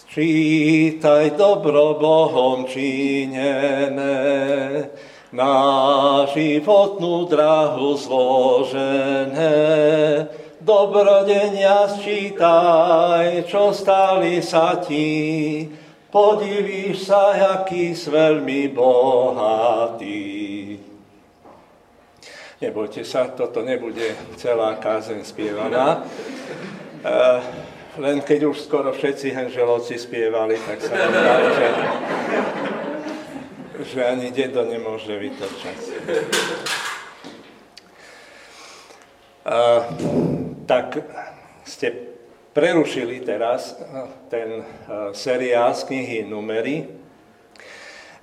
Sčítaj dobro Bohom činené, na životnú drahu zložené. Dobrodenia sčítaj, čo stali sa ti, podivíš sa, aký s veľmi bohatý. Nebojte sa, toto nebude celá kázeň spievaná. Len keď už skoro všetci henželovci spievali, tak sa dá, že, že ani dedo nemôže vytočať. Uh, tak ste prerušili teraz ten seriál z knihy Numery.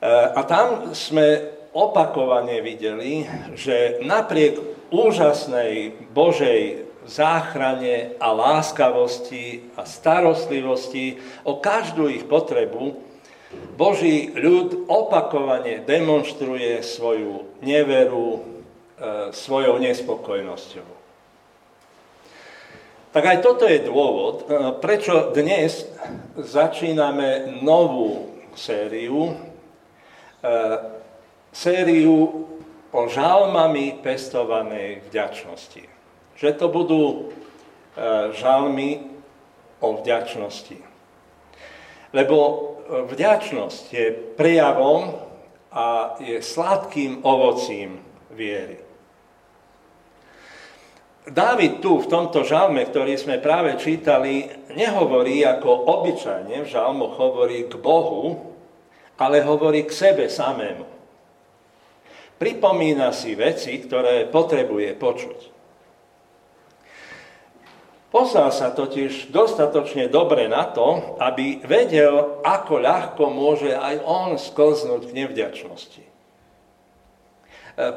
A tam sme opakovane videli, že napriek úžasnej Božej záchrane a láskavosti a starostlivosti o každú ich potrebu, Boží ľud opakovane demonstruje svoju neveru, e, svojou nespokojnosťou. Tak aj toto je dôvod, e, prečo dnes začíname novú sériu e, sériu o žalmami pestovanej vďačnosti. Že to budú e, žalmy o vďačnosti. Lebo e, vďačnosť je prejavom a je sladkým ovocím viery. Dávid tu v tomto žalme, ktorý sme práve čítali, nehovorí ako obyčajne v žalmoch hovorí k Bohu, ale hovorí k sebe samému. Pripomína si veci, ktoré potrebuje počuť. Pozná sa totiž dostatočne dobre na to, aby vedel, ako ľahko môže aj on sklznúť k nevďačnosti. E,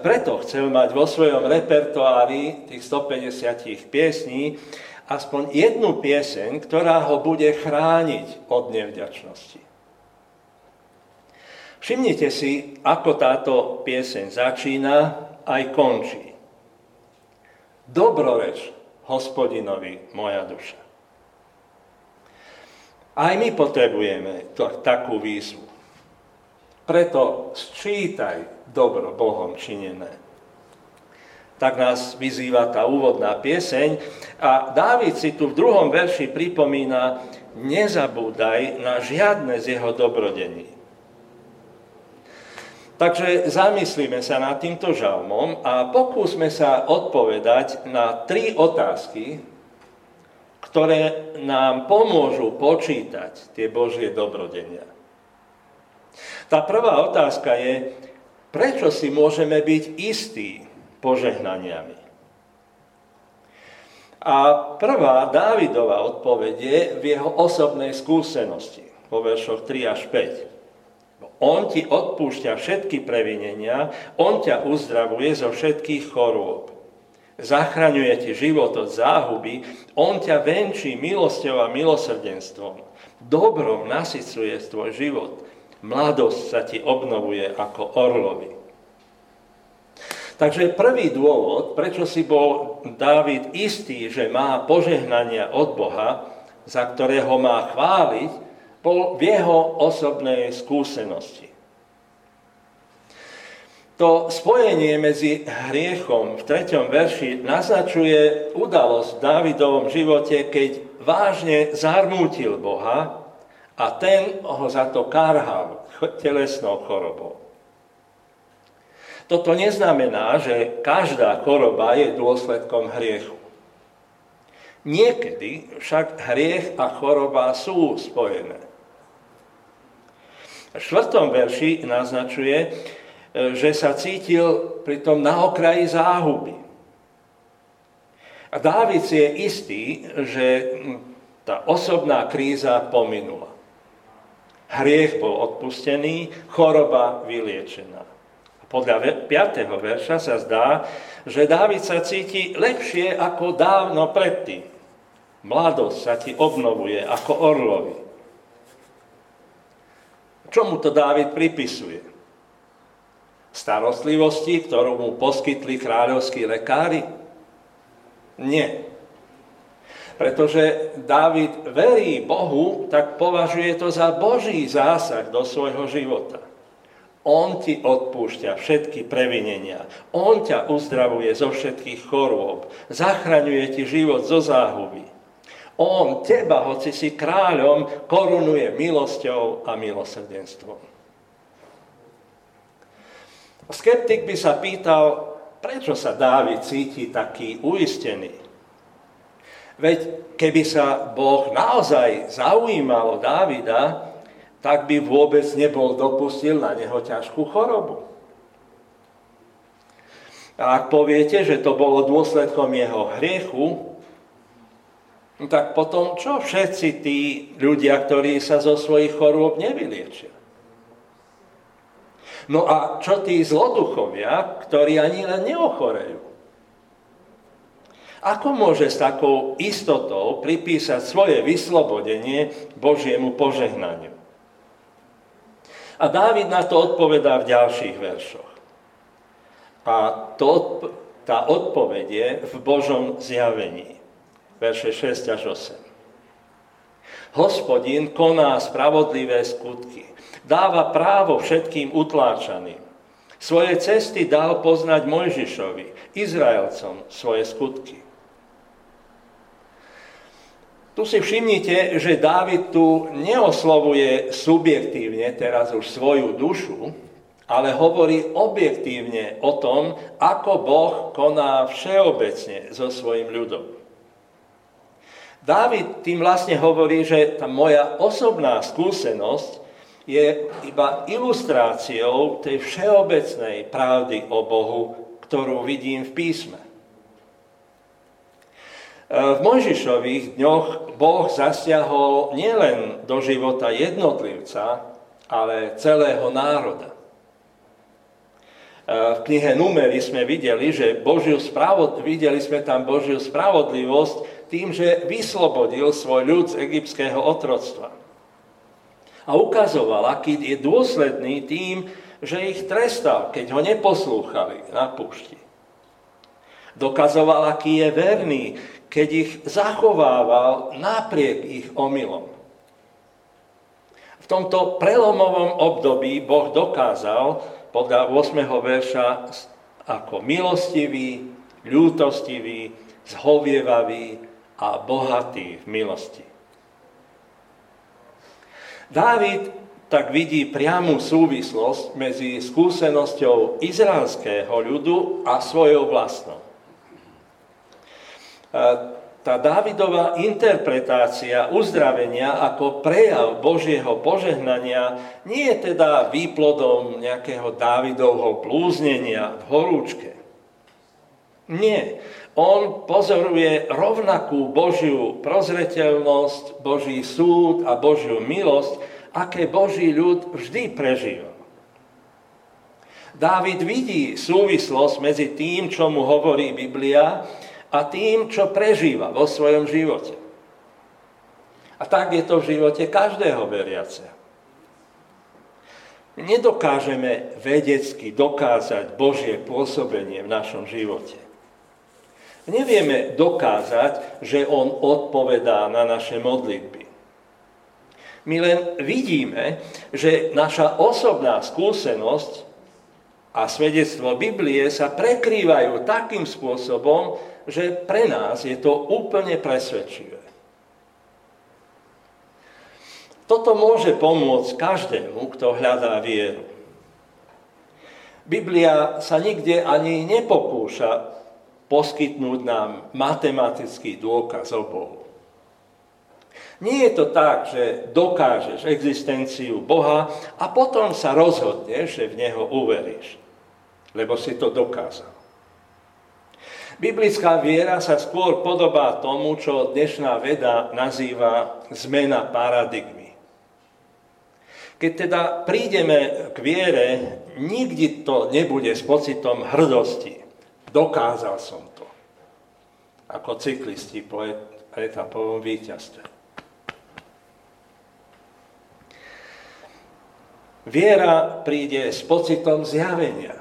preto chcel mať vo svojom repertoári tých 150 piesní aspoň jednu pieseň, ktorá ho bude chrániť od nevďačnosti. Všimnite si, ako táto pieseň začína aj končí. Dobroreč hospodinovi, moja duša. Aj my potrebujeme to, takú výzvu. Preto sčítaj dobro Bohom činené. Tak nás vyzýva tá úvodná pieseň a Dávid si tu v druhom verši pripomína, nezabúdaj na žiadne z jeho dobrodení. Takže zamyslíme sa nad týmto žalmom a pokúsme sa odpovedať na tri otázky, ktoré nám pomôžu počítať tie Božie dobrodenia. Tá prvá otázka je, prečo si môžeme byť istí požehnaniami? A prvá Dávidová odpoveď je v jeho osobnej skúsenosti, vo veršoch 3 až 5. On ti odpúšťa všetky previnenia, On ťa uzdravuje zo všetkých chorôb. Zachraňuje ti život od záhuby, On ťa venčí milosťou a milosrdenstvom. Dobrom nasycuje tvoj život. Mladosť sa ti obnovuje ako orlovi. Takže prvý dôvod, prečo si bol Dávid istý, že má požehnania od Boha, za ktorého má chváliť, v jeho osobnej skúsenosti. To spojenie medzi hriechom v treťom verši naznačuje udalosť v Dávidovom živote, keď vážne zarmútil Boha a ten ho za to karhal telesnou chorobou. Toto neznamená, že každá choroba je dôsledkom hriechu. Niekedy však hriech a choroba sú spojené. V štvrtom verši naznačuje, e, že sa cítil pritom na okraji záhuby. A Dávid si je istý, že tá osobná kríza pominula. Hriech bol odpustený, choroba vyliečená. Podľa 5. verša sa zdá, že Dávid sa cíti lepšie ako dávno predtým. Mladosť sa ti obnovuje ako orlovi. Čomu to Dávid pripisuje? Starostlivosti, ktorú mu poskytli kráľovskí lekári? Nie. pretože Dávid verí Bohu, tak považuje to za Boží zásah do svojho života. On ti odpúšťa všetky previnenia. On ťa uzdravuje zo všetkých chorôb. Zachraňuje ti život zo záhuby. On teba, hoci si kráľom, korunuje milosťou a milosrdenstvom. Skeptik by sa pýtal, prečo sa Dávid cíti taký uistený. Veď keby sa Boh naozaj zaujímal o Dávida, tak by vôbec nebol dopustil na neho ťažkú chorobu. A ak poviete, že to bolo dôsledkom jeho hriechu, tak potom čo všetci tí ľudia, ktorí sa zo svojich chorôb nevyliečia? No a čo tí zloduchovia, ktorí ani len neochorejú? Ako môže s takou istotou pripísať svoje vyslobodenie Božiemu požehnaniu? A Dávid na to odpovedá v ďalších veršoch. A to, tá odpoveď je v Božom zjavení. Verše 6 až 8. Hospodin koná spravodlivé skutky. Dáva právo všetkým utláčaným. Svoje cesty dal poznať Mojžišovi, Izraelcom svoje skutky. Tu si všimnite, že Dávid tu neoslovuje subjektívne teraz už svoju dušu, ale hovorí objektívne o tom, ako Boh koná všeobecne so svojim ľudom. Dávid tým vlastne hovorí, že tá moja osobná skúsenosť je iba ilustráciou tej všeobecnej pravdy o Bohu, ktorú vidím v písme. V Mojžišových dňoch Boh zasiahol nielen do života jednotlivca, ale celého národa. V knihe Numery sme videli, že Božiu spravod... videli sme tam Božiu spravodlivosť tým, že vyslobodil svoj ľud z egyptského otroctva. A ukazoval, aký je dôsledný tým, že ich trestal, keď ho neposlúchali na púšti. Dokazoval, aký je verný, keď ich zachovával napriek ich omylom. V tomto prelomovom období Boh dokázal podľa 8. verša ako milostivý, ľútostivý, zhovievavý a bohatý v milosti. Dávid tak vidí priamu súvislosť medzi skúsenosťou izraelského ľudu a svojou vlastnou tá Dávidová interpretácia uzdravenia ako prejav Božieho požehnania nie je teda výplodom nejakého Dávidovho blúznenia v horúčke. Nie. On pozoruje rovnakú Božiu prozreteľnosť, Boží súd a Božiu milosť, aké Boží ľud vždy prežíva. Dávid vidí súvislosť medzi tým, čo mu hovorí Biblia, a tým, čo prežíva vo svojom živote. A tak je to v živote každého veriaceho. Nedokážeme vedecky dokázať Božie pôsobenie v našom živote. Nevieme dokázať, že On odpovedá na naše modlitby. My len vidíme, že naša osobná skúsenosť a svedectvo Biblie sa prekrývajú takým spôsobom, že pre nás je to úplne presvedčivé. Toto môže pomôcť každému, kto hľadá vieru. Biblia sa nikde ani nepokúša poskytnúť nám matematický dôkaz o Bohu. Nie je to tak, že dokážeš existenciu Boha a potom sa rozhodneš, že v Neho uveríš, lebo si to dokázal. Biblická viera sa skôr podobá tomu, čo dnešná veda nazýva zmena paradigmy. Keď teda prídeme k viere, nikdy to nebude s pocitom hrdosti. Dokázal som to. Ako cyklisti po etapovom víťazstve. Viera príde s pocitom zjavenia.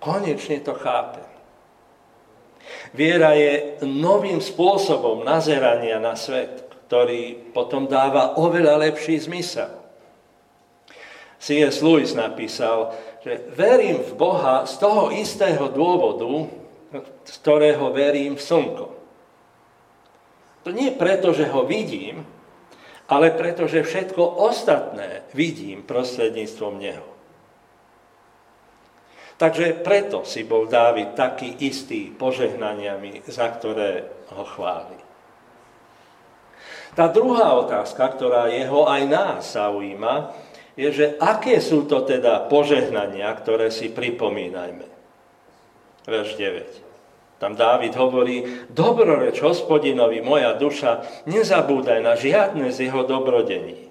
Konečne to chápe. Viera je novým spôsobom nazerania na svet, ktorý potom dáva oveľa lepší zmysel. C.S. Lewis napísal, že verím v Boha z toho istého dôvodu, z ktorého verím v slnko. To nie preto, že ho vidím, ale preto, že všetko ostatné vidím prostredníctvom neho. Takže preto si bol Dávid taký istý požehnaniami, za ktoré ho chváli. Tá druhá otázka, ktorá jeho aj nás zaujíma, je, že aké sú to teda požehnania, ktoré si pripomínajme. Verš 9. Tam Dávid hovorí, dobroreč hospodinovi moja duša, nezabúdaj na žiadne z jeho dobrodení.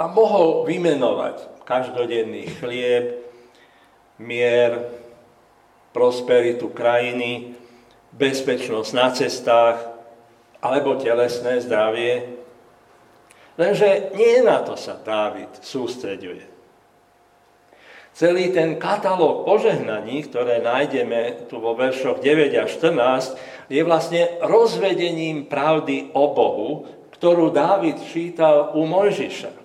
A mohol vymenovať každodenný chlieb, mier, prosperitu krajiny, bezpečnosť na cestách alebo telesné zdravie. Lenže nie na to sa Dávid sústreďuje. Celý ten katalóg požehnaní, ktoré nájdeme tu vo veršoch 9 a 14, je vlastne rozvedením pravdy o Bohu, ktorú Dávid čítal u Mojžiša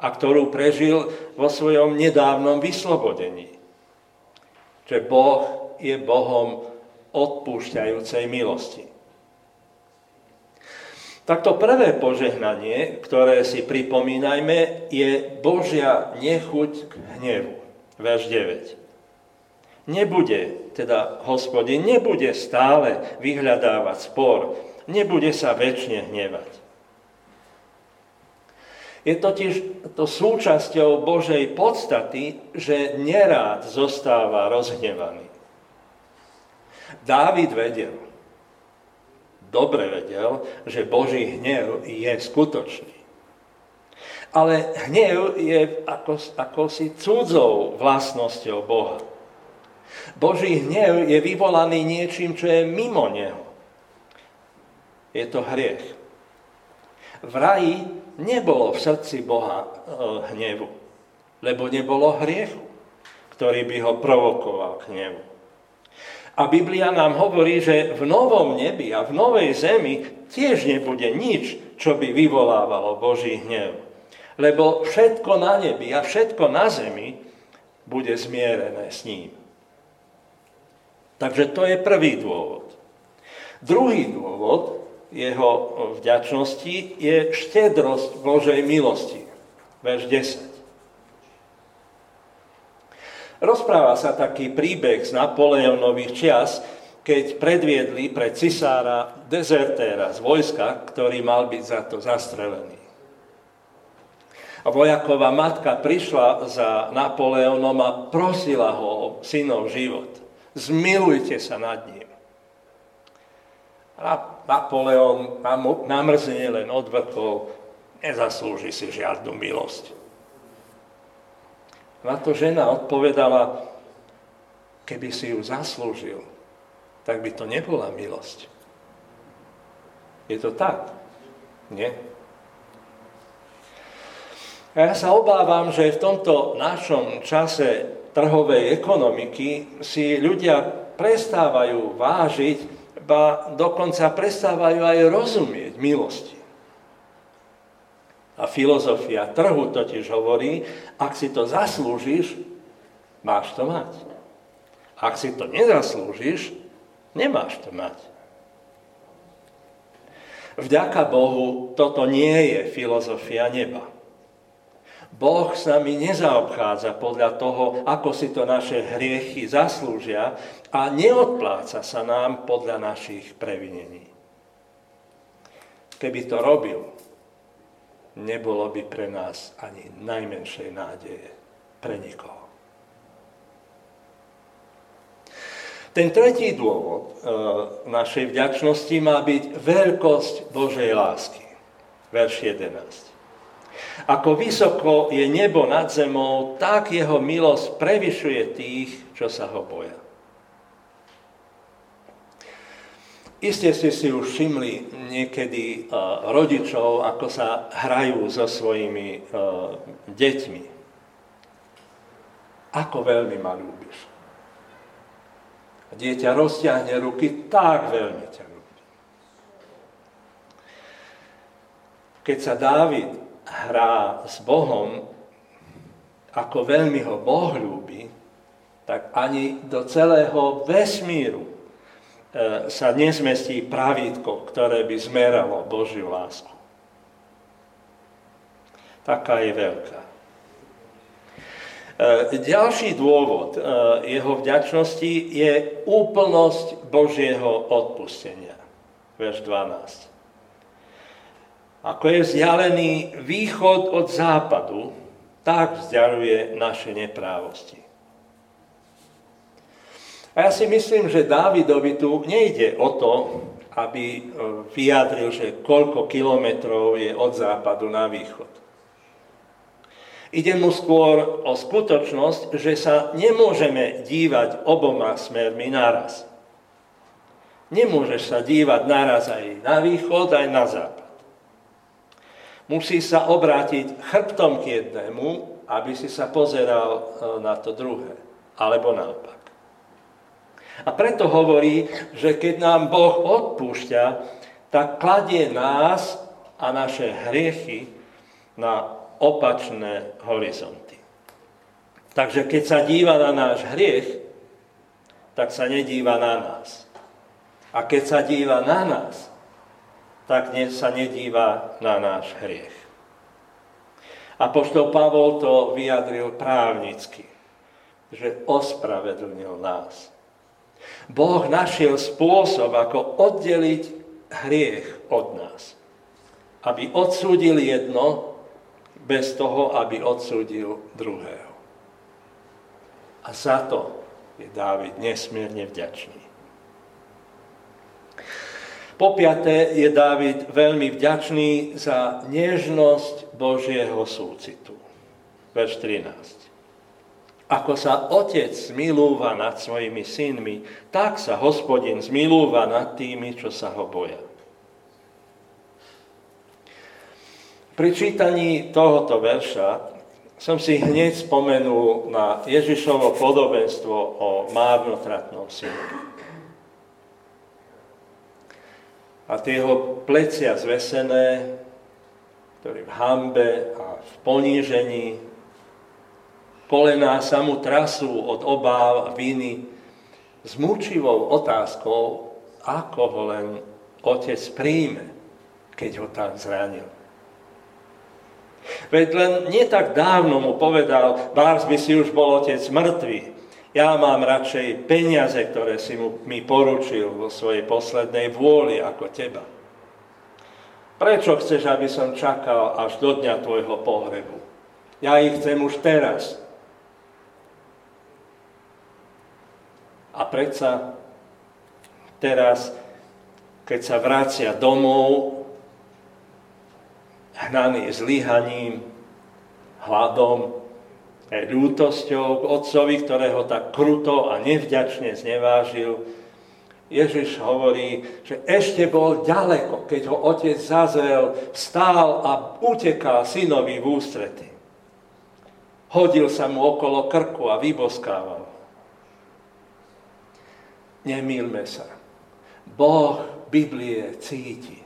a ktorú prežil vo svojom nedávnom vyslobodení. Že Boh je Bohom odpúšťajúcej milosti. Takto prvé požehnanie, ktoré si pripomínajme, je Božia nechuť k hnevu. Verš 9. Nebude, teda hospodin, nebude stále vyhľadávať spor, nebude sa väčšine hnevať. Je totiž to súčasťou Božej podstaty, že nerád zostáva rozhnevaný. Dávid vedel, dobre vedel, že Boží hnev je skutočný. Ale hnev je ako, ako si cudzou vlastnosťou Boha. Boží hnev je vyvolaný niečím, čo je mimo Neho. Je to hriech. V raji nebolo v srdci Boha e, hnevu, lebo nebolo hriechu, ktorý by ho provokoval k hnevu. A Biblia nám hovorí, že v novom nebi a v novej zemi tiež nebude nič, čo by vyvolávalo Boží hnev. Lebo všetko na nebi a všetko na zemi bude zmierené s ním. Takže to je prvý dôvod. Druhý dôvod jeho vďačnosti je štedrosť Božej milosti. Verš 10. Rozpráva sa taký príbeh z Napoleonových čias, keď predviedli pre cisára dezertéra z vojska, ktorý mal byť za to zastrelený. A vojaková matka prišla za Napoleonom a prosila ho o synov život. Zmilujte sa nad ním. A Napoleon namrzne len odvrkol, nezaslúži si žiadnu milosť. Na to žena odpovedala, keby si ju zaslúžil, tak by to nebola milosť. Je to tak? Nie? A ja sa obávam, že v tomto našom čase trhovej ekonomiky si ľudia prestávajú vážiť ba dokonca prestávajú aj rozumieť milosti. A filozofia trhu totiž hovorí, ak si to zaslúžiš, máš to mať. Ak si to nezaslúžiš, nemáš to mať. Vďaka Bohu toto nie je filozofia neba. Boh s nami nezaobchádza podľa toho, ako si to naše hriechy zaslúžia a neodpláca sa nám podľa našich previnení. Keby to robil, nebolo by pre nás ani najmenšej nádeje pre nikoho. Ten tretí dôvod e, našej vďačnosti má byť veľkosť Božej lásky. Verš 11. Ako vysoko je nebo nad zemou, tak jeho milosť prevyšuje tých, čo sa ho boja. Isté ste si už všimli niekedy uh, rodičov, ako sa hrajú so svojimi uh, deťmi. Ako veľmi ma ľúbiš. Dieťa rozťahne ruky, tak veľmi ťa ľúbi. Keď sa Dávid hrá s Bohom, ako veľmi ho Boh ľúbi, tak ani do celého vesmíru e, sa nezmestí pravítko, ktoré by zmeralo Božiu lásku. Taká je veľká. E, ďalší dôvod e, jeho vďačnosti je úplnosť Božieho odpustenia. Verš 12. Ako je vzdialený východ od západu, tak vzdialuje naše neprávosti. A ja si myslím, že Dávidovi tu nejde o to, aby e, vyjadril, že koľko kilometrov je od západu na východ. Ide mu skôr o skutočnosť, že sa nemôžeme dívať oboma smermi naraz. Nemôžeš sa dívať naraz aj na východ, aj na západ. Musí sa obrátiť chrbtom k jednému, aby si sa pozeral e, na to druhé. Alebo naopak. A preto hovorí, že keď nám Boh odpúšťa, tak kladie nás a naše hriechy na opačné horizonty. Takže keď sa díva na náš hriech, tak sa nedíva na nás. A keď sa díva na nás, tak sa nedíva na náš hriech. A poštol Pavol to vyjadril právnicky, že ospravedlnil nás. Boh našiel spôsob, ako oddeliť hriech od nás. Aby odsúdil jedno bez toho, aby odsúdil druhého. A za to je Dávid nesmierne vďačný. Po piaté je Dávid veľmi vďačný za nežnosť Božieho súcitu. Verš 13. Ako sa otec zmilúva nad svojimi synmi, tak sa hospodin zmilúva nad tými, čo sa ho boja. Pri čítaní tohoto verša som si hneď spomenul na Ježišovo podobenstvo o márnotratnom synovi. A tie jeho plecia zvesené, ktorý v hambe a v ponížení, kolená sa mu trasú od obáv a viny, s mučivou otázkou, ako ho len otec príjme, keď ho tak zranil. Veď len nie tak dávno mu povedal, Bárs by si už bol otec mŕtvý. Ja mám radšej peniaze, ktoré si mi poručil vo svojej poslednej vôli ako teba. Prečo chceš, aby som čakal až do dňa tvojho pohrebu? Ja ich chcem už teraz. A predsa teraz, keď sa vracia domov, hnaný zlyhaním, hladom, ľútosťou k otcovi, ktorého tak kruto a nevďačne znevážil. Ježiš hovorí, že ešte bol ďaleko, keď ho otec zazrel, stál a utekal synovi v ústrety. Hodil sa mu okolo krku a vyboskával. Nemýlme sa. Boh Biblie cíti.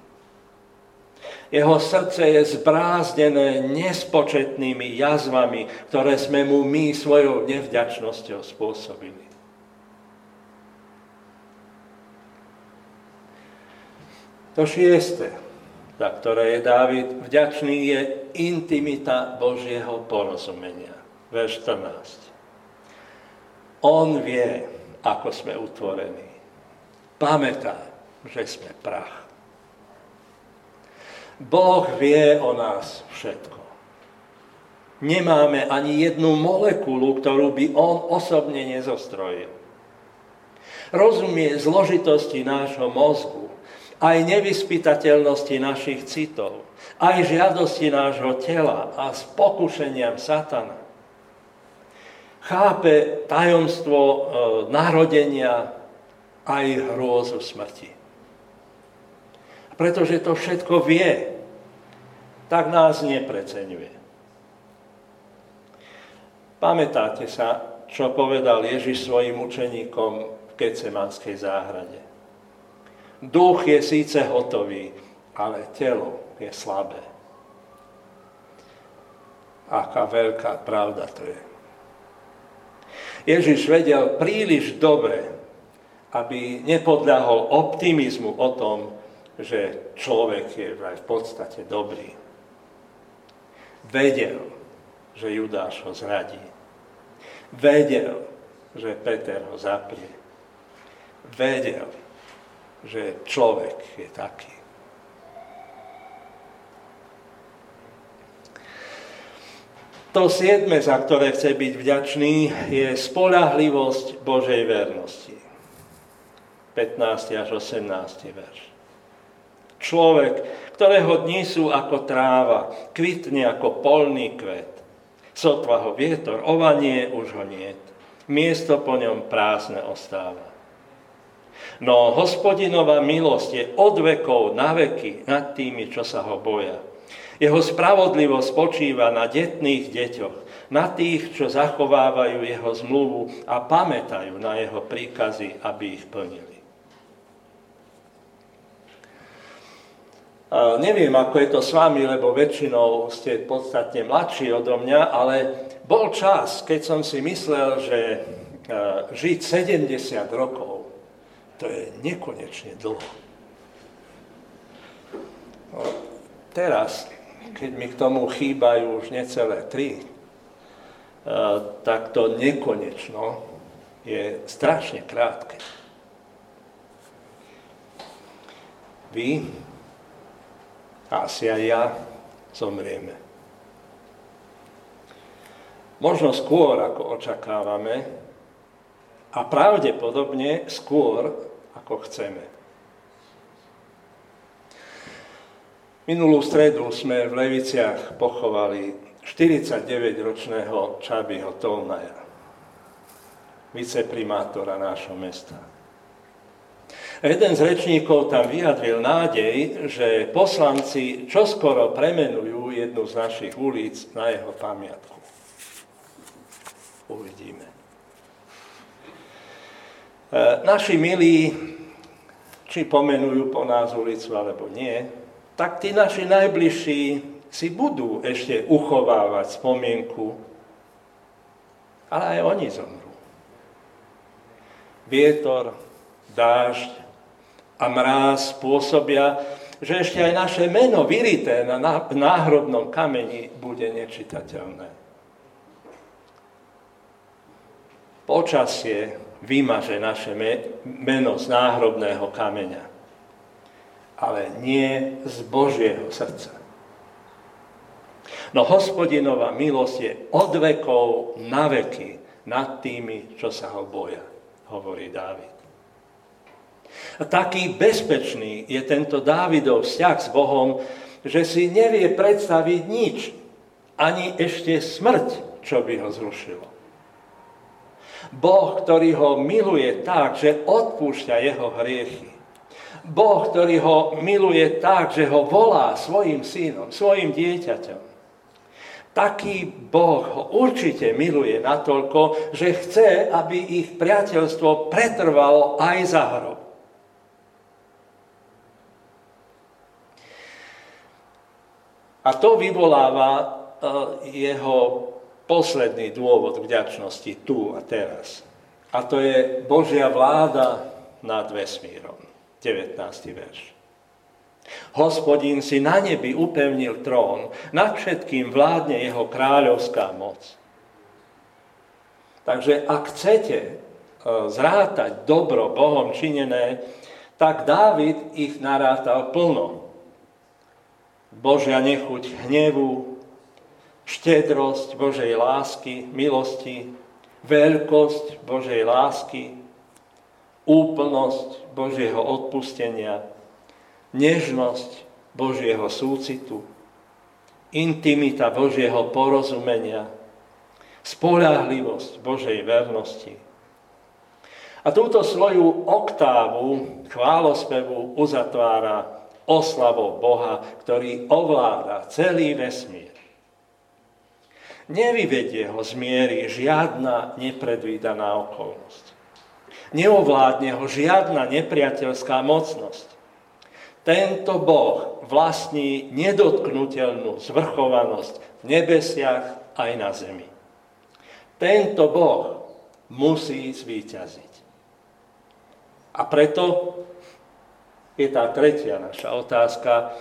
Jeho srdce je zbrázdené nespočetnými jazvami, ktoré sme mu my svojou nevďačnosťou spôsobili. To šieste, za ktoré je Dávid vďačný, je intimita Božieho porozumenia. Verš 14. On vie, ako sme utvorení. Pamätá, že sme prach. Boh vie o nás všetko. Nemáme ani jednu molekulu, ktorú by On osobne nezostrojil. Rozumie zložitosti nášho mozgu, aj nevyspytateľnosti našich citov, aj žiadosti nášho tela a s pokušeniam satana. Chápe tajomstvo e, narodenia aj hrôzu smrti pretože to všetko vie, tak nás nepreceňuje. Pamätáte sa, čo povedal Ježiš svojim učeníkom v Kecemanskej záhrade. Duch je síce hotový, ale telo je slabé. Aká veľká pravda to je. Ježiš vedel príliš dobre, aby nepodľahol optimizmu o tom, že človek je v podstate dobrý. Vedel, že Judáš ho zradí. Vedel, že Peter ho zaprie. Vedel, že človek je taký. To siedme, za ktoré chce byť vďačný, je spolahlivosť Božej vernosti. 15. až 18. verš. Človek, ktorého dní sú ako tráva, kvitne ako polný kvet. Sotva ho vietor, ovanie už ho niet. Miesto po ňom prázdne ostáva. No hospodinová milosť je od vekov na veky nad tými, čo sa ho boja. Jeho spravodlivosť spočíva na detných deťoch, na tých, čo zachovávajú jeho zmluvu a pamätajú na jeho príkazy, aby ich plnili. A neviem, ako je to s vami, lebo väčšinou ste podstatne mladší odo mňa, ale bol čas, keď som si myslel, že e, žiť 70 rokov, to je nekonečne dlho. Teraz keď mi k tomu chýbajú už necelé tri, eh, tak to nekonečno je strašne krátke. Vy, asi aj ja, zomrieme. Možno skôr, ako očakávame, a pravdepodobne skôr, ako chceme. Minulú stredu sme v Leviciach pochovali 49-ročného Čabyho Tolnaja, viceprimátora nášho mesta. Jeden z rečníkov tam vyjadril nádej, že poslanci čoskoro premenujú jednu z našich ulic na jeho pamiatku. Uvidíme. E, naši milí, či pomenujú po nás ulicu alebo nie, tak tí naši najbližší si budú ešte uchovávať spomienku, ale aj oni zomrú. Vietor, dážď a mráz spôsobia, že ešte aj naše meno vyrité na náhrobnom kameni bude nečitateľné. Počasie vymaže naše meno z náhrobného kameňa ale nie z Božieho srdca. No hospodinová milosť je od vekov na veky nad tými, čo sa ho boja, hovorí Dávid. A taký bezpečný je tento Dávidov vzťah s Bohom, že si nevie predstaviť nič, ani ešte smrť, čo by ho zrušilo. Boh, ktorý ho miluje tak, že odpúšťa jeho hriechy, Boh, ktorý ho miluje tak, že ho volá svojim synom, svojim dieťaťom. Taký Boh ho určite miluje natoľko, že chce, aby ich priateľstvo pretrvalo aj za hrob. A to vyvoláva e, jeho posledný dôvod vďačnosti tu a teraz. A to je Božia vláda nad vesmírom. 19. verš. Hospodín si na nebi upevnil trón, nad všetkým vládne jeho kráľovská moc. Takže ak chcete e, zrátať dobro Bohom činené, tak Dávid ich narátal plno. Božia nechuť hnevu, štedrosť Božej lásky, milosti, veľkosť Božej lásky, úplnosť Božieho odpustenia, nežnosť Božieho súcitu, intimita Božieho porozumenia, spolahlivosť Božej vernosti. A túto svoju oktávu chválospevu uzatvára oslavou Boha, ktorý ovláda celý vesmír. Nevyvedie ho z miery žiadna nepredvídaná okolnosť. Neovládne ho žiadna nepriateľská mocnosť. Tento Boh vlastní nedotknutelnú zvrchovanosť v nebesiach aj na zemi. Tento Boh musí zvíťaziť. A preto je tá tretia naša otázka,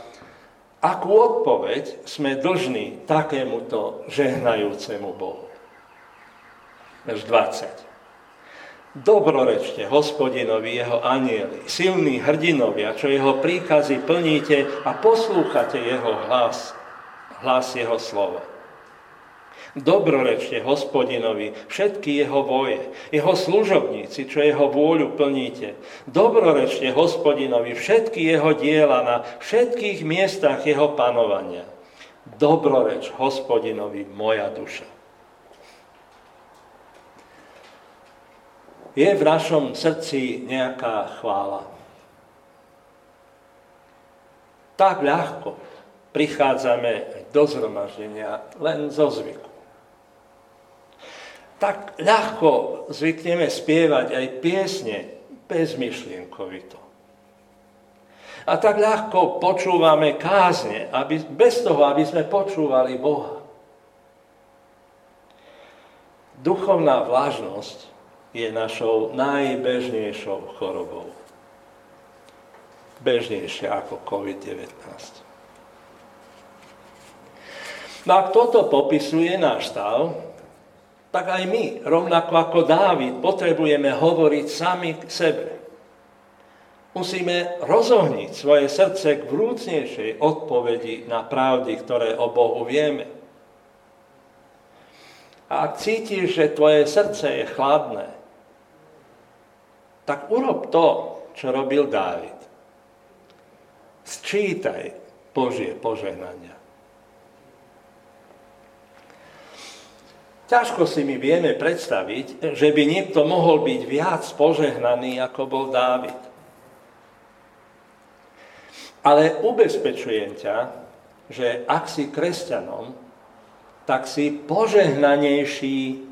akú odpoveď sme dlžní takémuto žehnajúcemu Bohu. Verš 20. Dobrorečte hospodinovi jeho anieli, silní hrdinovia, čo jeho príkazy plníte a poslúchate jeho hlas, hlas jeho slova. Dobrorečte hospodinovi všetky jeho voje, jeho služobníci, čo jeho vôľu plníte. Dobrorečte hospodinovi všetky jeho diela na všetkých miestach jeho panovania. Dobroreč hospodinovi moja duša. je v našom srdci nejaká chvála. Tak ľahko prichádzame do zhromaždenia len zo zvyku. Tak ľahko zvykneme spievať aj piesne bezmyšlienkovito. A tak ľahko počúvame kázne, aby, bez toho, aby sme počúvali Boha. Duchovná vlážnosť je našou najbežnejšou chorobou. Bežnejšia ako COVID-19. No ak toto popisuje náš stav, tak aj my, rovnako ako Dávid, potrebujeme hovoriť sami k sebe. Musíme rozohniť svoje srdce k vrúcnejšej odpovedi na pravdy, ktoré o Bohu vieme. A ak cítiš, že tvoje srdce je chladné, tak urob to, čo robil Dávid. Sčítaj Božie požehnania. Ťažko si mi vieme predstaviť, že by niekto mohol byť viac požehnaný, ako bol Dávid. Ale ubezpečujem ťa, že ak si kresťanom, tak si požehnanejší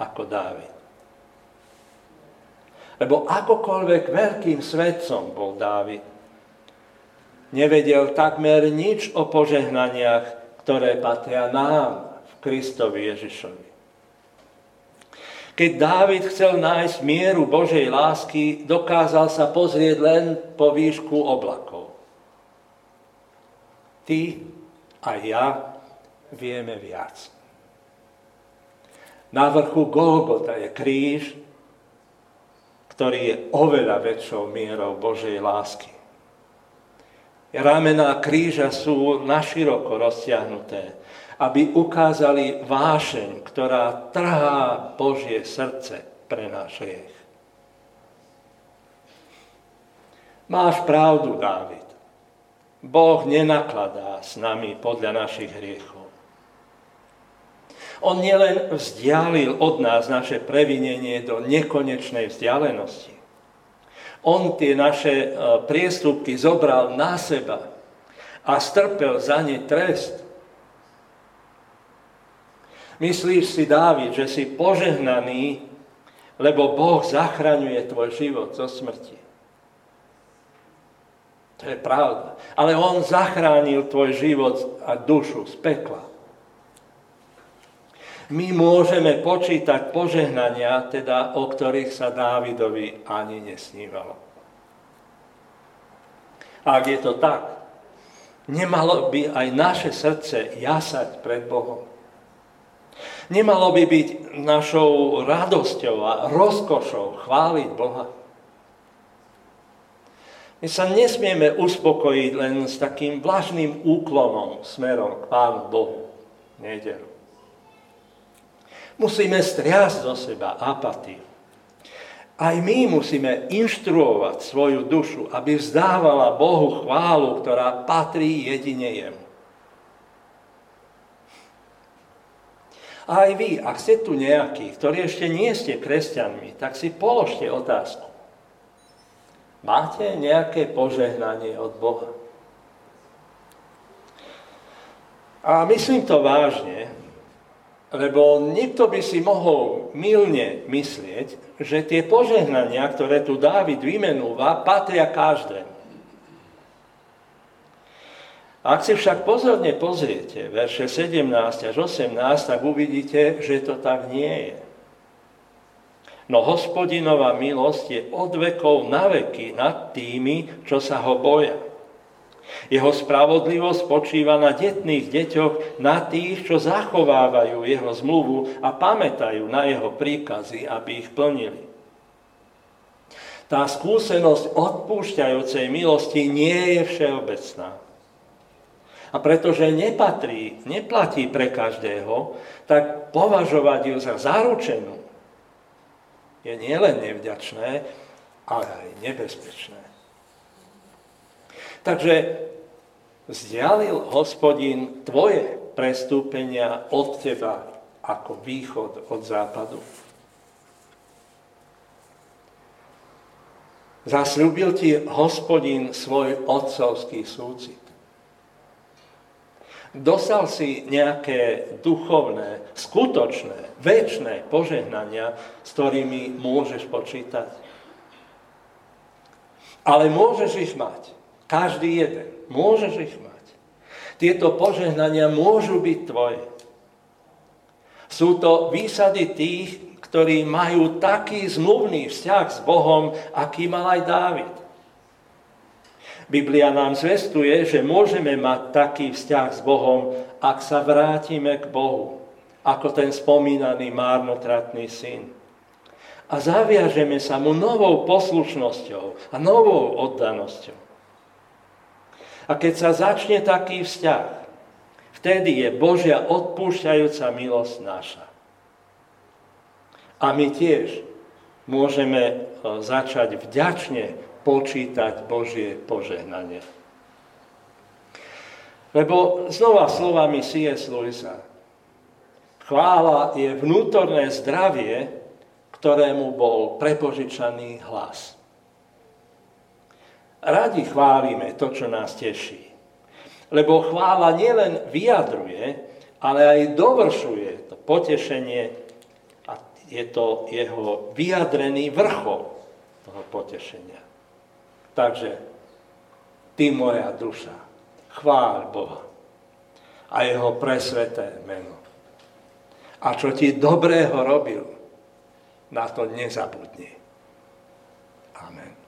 ako Dávid. Lebo akokoľvek veľkým svetcom bol Dávid, nevedel takmer nič o požehnaniach, ktoré patria nám v Kristovi Ježišovi. Keď Dávid chcel nájsť mieru Božej lásky, dokázal sa pozrieť len po výšku oblakov. Ty a ja vieme viac. Na vrchu Golgota je kríž, ktorý je oveľa väčšou mierou Božej lásky. Ramená kríža sú naširoko roztiahnuté, aby ukázali vášeň, ktorá trhá Božie srdce pre náš hriech. Máš pravdu, Dávid. Boh nenakladá s nami podľa našich hriechov. On nielen vzdialil od nás naše previnenie do nekonečnej vzdialenosti. On tie naše e, priestupky zobral na seba a strpel za ne trest. Myslíš si, Dávid, že si požehnaný, lebo Boh zachraňuje tvoj život zo smrti. To je pravda. Ale On zachránil tvoj život a dušu z pekla my môžeme počítať požehnania, teda o ktorých sa Dávidovi ani nesnívalo. Ak je to tak, nemalo by aj naše srdce jasať pred Bohom. Nemalo by byť našou radosťou a rozkošou chváliť Boha. My sa nesmieme uspokojiť len s takým vlažným úklonom smerom k Pánu Bohu nedelu. Musíme striasť zo seba apatiu. Aj my musíme inštruovať svoju dušu, aby vzdávala Bohu chválu, ktorá patrí jedine jemu. A aj vy, ak ste tu nejakí, ktorí ešte nie ste kresťanmi, tak si položte otázku. Máte nejaké požehnanie od Boha? A myslím to vážne, Lebo niekto by si mohol milne myslieť, že tie požehnania, ktoré tu Dávid vymenúva, patria každému. Ak si však pozorne pozriete verše 17 až 18, tak uvidíte, že to tak nie je. No hospodinová milosť je od vekov na veky nad tými, čo sa ho boja. Jeho spravodlivosť počíva na detných deťoch, na tých, čo zachovávajú jeho zmluvu a pamätajú na jeho príkazy, aby ich plnili. Tá skúsenosť odpúšťajúcej milosti nie je všeobecná. A pretože nepatrí, neplatí pre každého, tak považovať ju za zaručenú je nielen nevďačné, ale aj nebezpečné. Takže vzdialil hospodin tvoje prestúpenia od teba ako východ od západu. Zasľúbil ti hospodin svoj otcovský súcit. Dosal si nejaké duchovné, skutočné, väčšie požehnania, s ktorými môžeš počítať. Ale môžeš ich mať. Každý jeden. Môžeš ich mať. Tieto požehnania môžu byť tvoje. Sú to výsady tých, ktorí majú taký zmluvný vzťah s Bohom, aký mal aj Dávid. Biblia nám zvestuje, že môžeme mať taký vzťah s Bohom, ak sa vrátime k Bohu, ako ten spomínaný márnotratný syn. A zaviažeme sa mu novou poslušnosťou a novou oddanosťou. A keď sa začne taký vzťah, vtedy je Božia odpúšťajúca milosť naša. A my tiež môžeme e, začať vďačne počítať Božie požehnanie. Lebo znova slovami C.S. Lewisa, chvála je vnútorné zdravie, ktorému bol prepožičaný hlas. Radi chválime to, čo nás teší. Lebo chvála nielen vyjadruje, ale aj dovršuje to potešenie a je to jeho vyjadrený vrchol toho potešenia. Takže ty moja duša, chváľ Boha a jeho presveté meno. A čo ti dobrého robil, na to nezabudni. Amen.